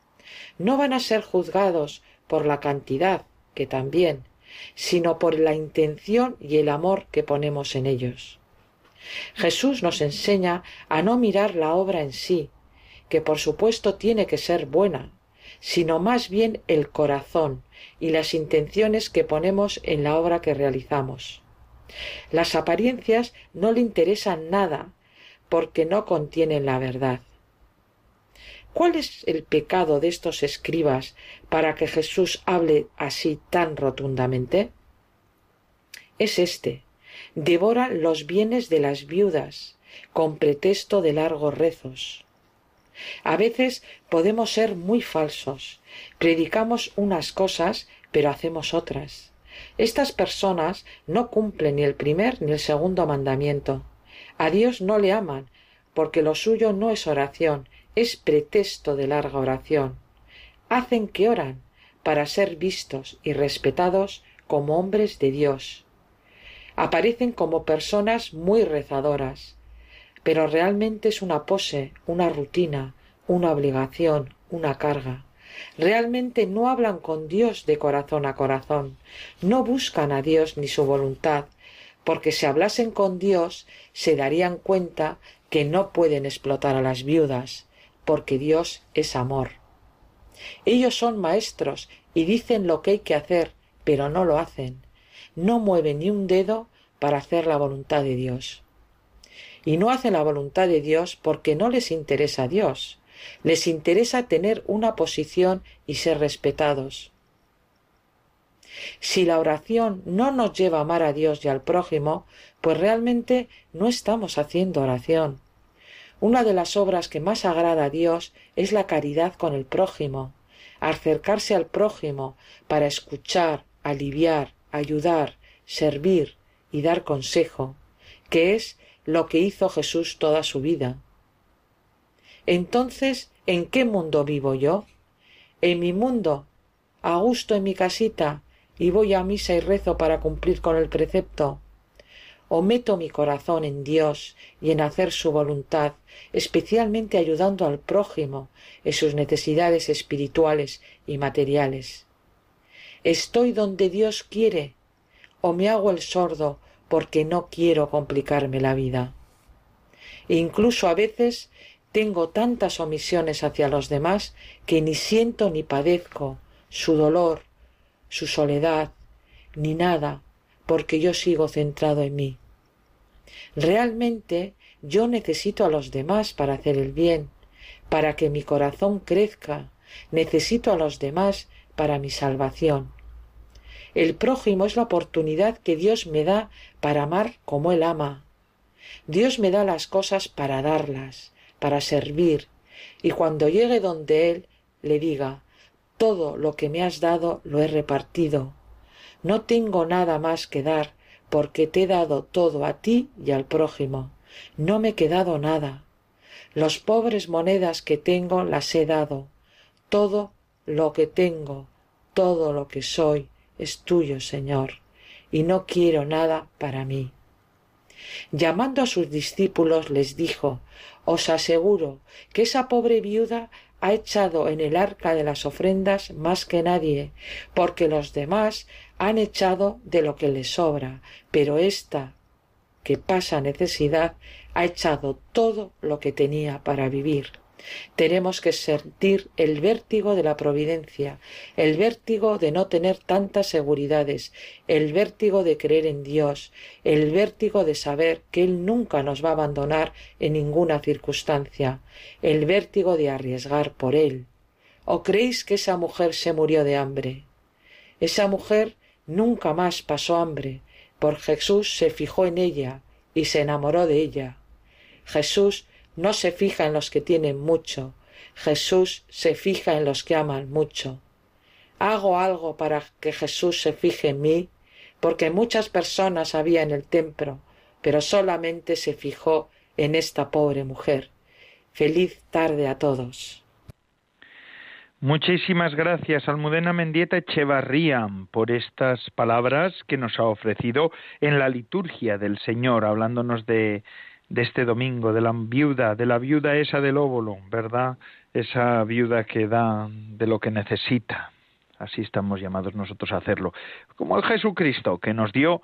No van a ser juzgados por la cantidad, que también, sino por la intención y el amor que ponemos en ellos. Jesús nos enseña a no mirar la obra en sí, que por supuesto tiene que ser buena, sino más bien el corazón y las intenciones que ponemos en la obra que realizamos. Las apariencias no le interesan nada, porque no contienen la verdad. ¿Cuál es el pecado de estos escribas para que Jesús hable así tan rotundamente? Es este. Devora los bienes de las viudas, con pretexto de largos rezos. A veces podemos ser muy falsos. Predicamos unas cosas, pero hacemos otras. Estas personas no cumplen ni el primer ni el segundo mandamiento. A Dios no le aman, porque lo suyo no es oración, es pretexto de larga oración. Hacen que oran para ser vistos y respetados como hombres de Dios. Aparecen como personas muy rezadoras, pero realmente es una pose, una rutina, una obligación, una carga. Realmente no hablan con Dios de corazón a corazón, no buscan a Dios ni su voluntad, porque si hablasen con Dios se darían cuenta que no pueden explotar a las viudas, porque Dios es amor. Ellos son maestros y dicen lo que hay que hacer, pero no lo hacen. No mueven ni un dedo para hacer la voluntad de Dios. Y no hacen la voluntad de Dios porque no les interesa a Dios. Les interesa tener una posición y ser respetados. Si la oración no nos lleva a amar a Dios y al prójimo, pues realmente no estamos haciendo oración. Una de las obras que más agrada a Dios es la caridad con el prójimo, acercarse al prójimo para escuchar, aliviar, ayudar, servir y dar consejo, que es lo que hizo Jesús toda su vida. Entonces, ¿en qué mundo vivo yo? En mi mundo, a gusto en mi casita, y voy a misa y rezo para cumplir con el precepto o meto mi corazón en Dios y en hacer su voluntad, especialmente ayudando al prójimo en sus necesidades espirituales y materiales. Estoy donde Dios quiere, o me hago el sordo porque no quiero complicarme la vida. E incluso a veces tengo tantas omisiones hacia los demás que ni siento ni padezco su dolor, su soledad, ni nada, porque yo sigo centrado en mí. Realmente yo necesito a los demás para hacer el bien, para que mi corazón crezca, necesito a los demás para mi salvación. El prójimo es la oportunidad que Dios me da para amar como Él ama. Dios me da las cosas para darlas, para servir, y cuando llegue donde Él le diga todo lo que me has dado lo he repartido, no tengo nada más que dar, porque te he dado todo a ti y al prójimo. No me he quedado nada. Los pobres monedas que tengo las he dado. Todo lo que tengo, todo lo que soy, es tuyo, Señor, y no quiero nada para mí. Llamando a sus discípulos les dijo os aseguro que esa pobre viuda ha echado en el arca de las ofrendas más que nadie, porque los demás han echado de lo que les sobra, pero ésta, que pasa necesidad, ha echado todo lo que tenía para vivir. Tenemos que sentir el vértigo de la providencia, el vértigo de no tener tantas seguridades, el vértigo de creer en Dios, el vértigo de saber que Él nunca nos va a abandonar en ninguna circunstancia, el vértigo de arriesgar por Él. ¿O creéis que esa mujer se murió de hambre? Esa mujer nunca más pasó hambre, por Jesús se fijó en ella y se enamoró de ella. Jesús no se fija en los que tienen mucho, Jesús se fija en los que aman mucho. ¿Hago algo para que Jesús se fije en mí? Porque muchas personas había en el templo, pero solamente se fijó en esta pobre mujer. Feliz tarde a todos. Muchísimas gracias, Almudena Mendieta Echevarría, por estas palabras que nos ha ofrecido en la liturgia del Señor, hablándonos de de este domingo, de la viuda, de la viuda esa del óvulo, ¿verdad? Esa viuda que da de lo que necesita. Así estamos llamados nosotros a hacerlo. Como el Jesucristo, que nos dio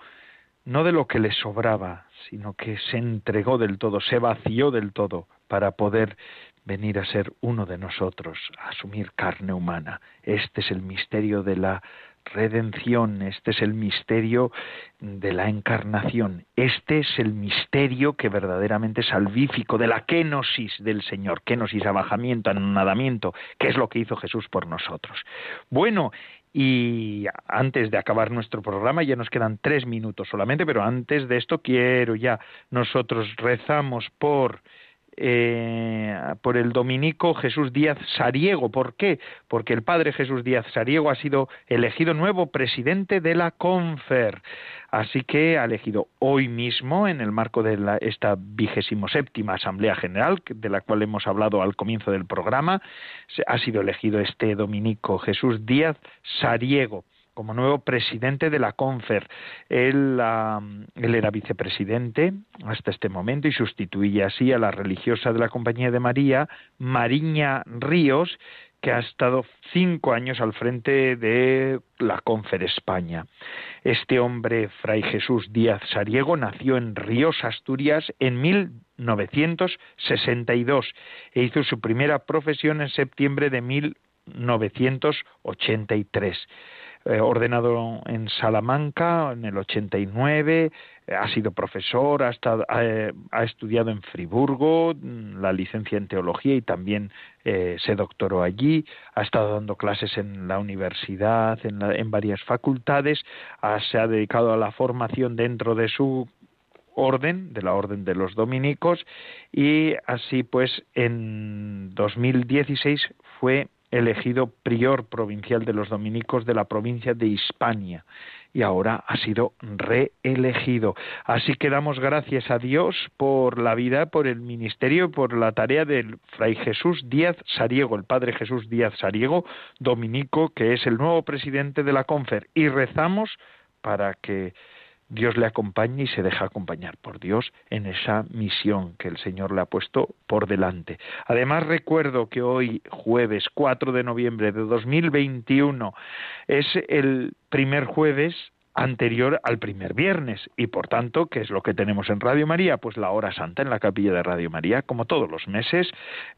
no de lo que le sobraba, sino que se entregó del todo, se vació del todo para poder venir a ser uno de nosotros, a asumir carne humana. Este es el misterio de la redención, este es el misterio de la encarnación, este es el misterio que verdaderamente es salvífico de la kenosis del Señor, kenosis, abajamiento, anonadamiento, que es lo que hizo Jesús por nosotros. Bueno, y antes de acabar nuestro programa, ya nos quedan tres minutos solamente, pero antes de esto quiero ya, nosotros rezamos por eh, por el dominico Jesús Díaz Sariego. ¿Por qué? Porque el padre Jesús Díaz Sariego ha sido elegido nuevo presidente de la CONFER. Así que ha elegido hoy mismo, en el marco de la, esta vigésimo séptima Asamblea General, de la cual hemos hablado al comienzo del programa, ha sido elegido este dominico Jesús Díaz Sariego como nuevo presidente de la CONFER. Él, era vicepresidente hasta este momento y sustituía así a la religiosa de la Compañía de María, Mariña Ríos, que ha estado cinco años al frente de la Confer España. Este hombre, Fray Jesús Díaz Sariego, nació en Ríos, Asturias, en 1962 e hizo su primera profesión en septiembre de 1983. Eh, ordenado en Salamanca en el 89, eh, ha sido profesor, ha, estado, eh, ha, estudiado en Friburgo mm, la licencia en teología y también se doctoró allí, ha estado dando clases en la universidad, en, en varias facultades, se ha dedicado a la formación dentro de su orden, de la orden de los dominicos, y así pues en 2016 fue elegido prior provincial de los dominicos de la provincia de Hispania y ahora ha sido reelegido. Así que damos gracias a Dios por la vida, por el ministerio, por la tarea del Fray Jesús Díaz Sariego, el Padre Jesús Díaz Sariego, dominico, que es el nuevo presidente de la CONFER, y rezamos para que Dios le acompaña y se deja acompañar por Dios en esa misión que el Señor le ha puesto por delante. Además recuerdo que hoy, jueves 4 de noviembre de 2021, es el primer jueves anterior al primer viernes y por tanto, ¿qué es lo que tenemos en Radio María? Pues la hora santa en la capilla de Radio María, como todos los meses,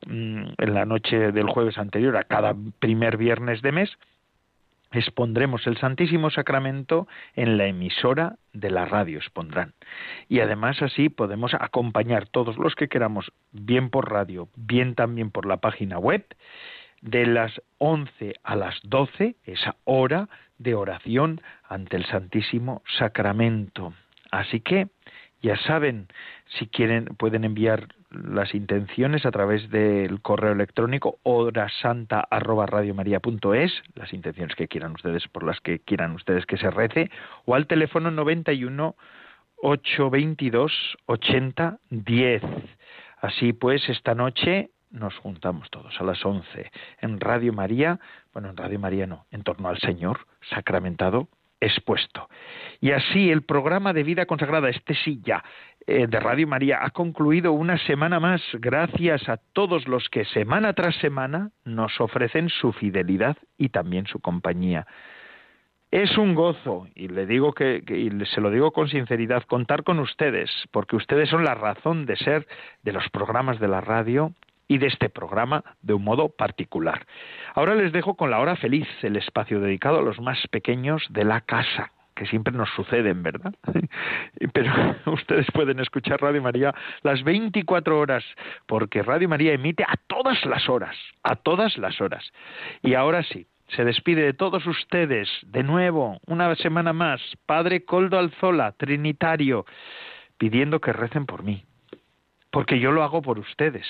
mm, en la noche del jueves anterior a cada primer viernes de mes, expondremos el Santísimo Sacramento en la emisora de la radio, expondrán. Y además así podemos acompañar todos los que queramos, bien por radio, bien también por la página web, de las 11 a las 12, esa hora de oración ante el Santísimo Sacramento. Así que, ya saben, si quieren, pueden enviar las intenciones a través del correo electrónico horasanta@radiomaria.es, las intenciones que quieran ustedes por las que quieran ustedes que se rece o al teléfono 91 822 80 10. Así pues, esta noche nos juntamos todos a las 11 en Radio María, bueno, en Radio María no, en torno al Señor sacramentado expuesto. Y así el programa de vida consagrada, este sí ya, de Radio María, ha concluido una semana más gracias a todos los que semana tras semana nos ofrecen su fidelidad y también su compañía. Es un gozo, y le digo que, y se lo digo con sinceridad, contar con ustedes, porque ustedes son la razón de ser de los programas de la radio y de este programa de un modo particular. Ahora les dejo con la hora feliz, el espacio dedicado a los más pequeños de la casa, que siempre nos suceden, ¿verdad? Pero ustedes pueden escuchar Radio María las 24 horas, porque Radio María emite a todas las horas, a todas las horas. Y ahora sí, se despide de todos ustedes de nuevo, una semana más, Padre Coldo Alzola, Trinitario, pidiendo que recen por mí, porque yo lo hago por ustedes.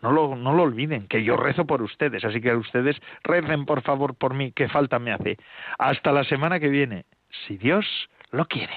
No lo, no lo olviden, que yo rezo por ustedes, así que ustedes recen por favor por mí, que falta me hace. Hasta la semana que viene, si Dios lo quiere.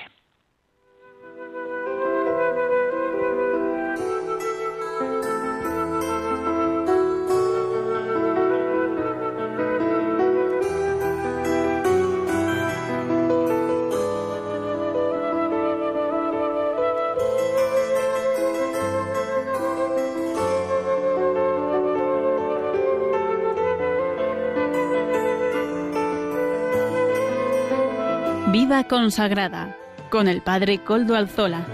Consagrada con el Padre Coldo Alzola.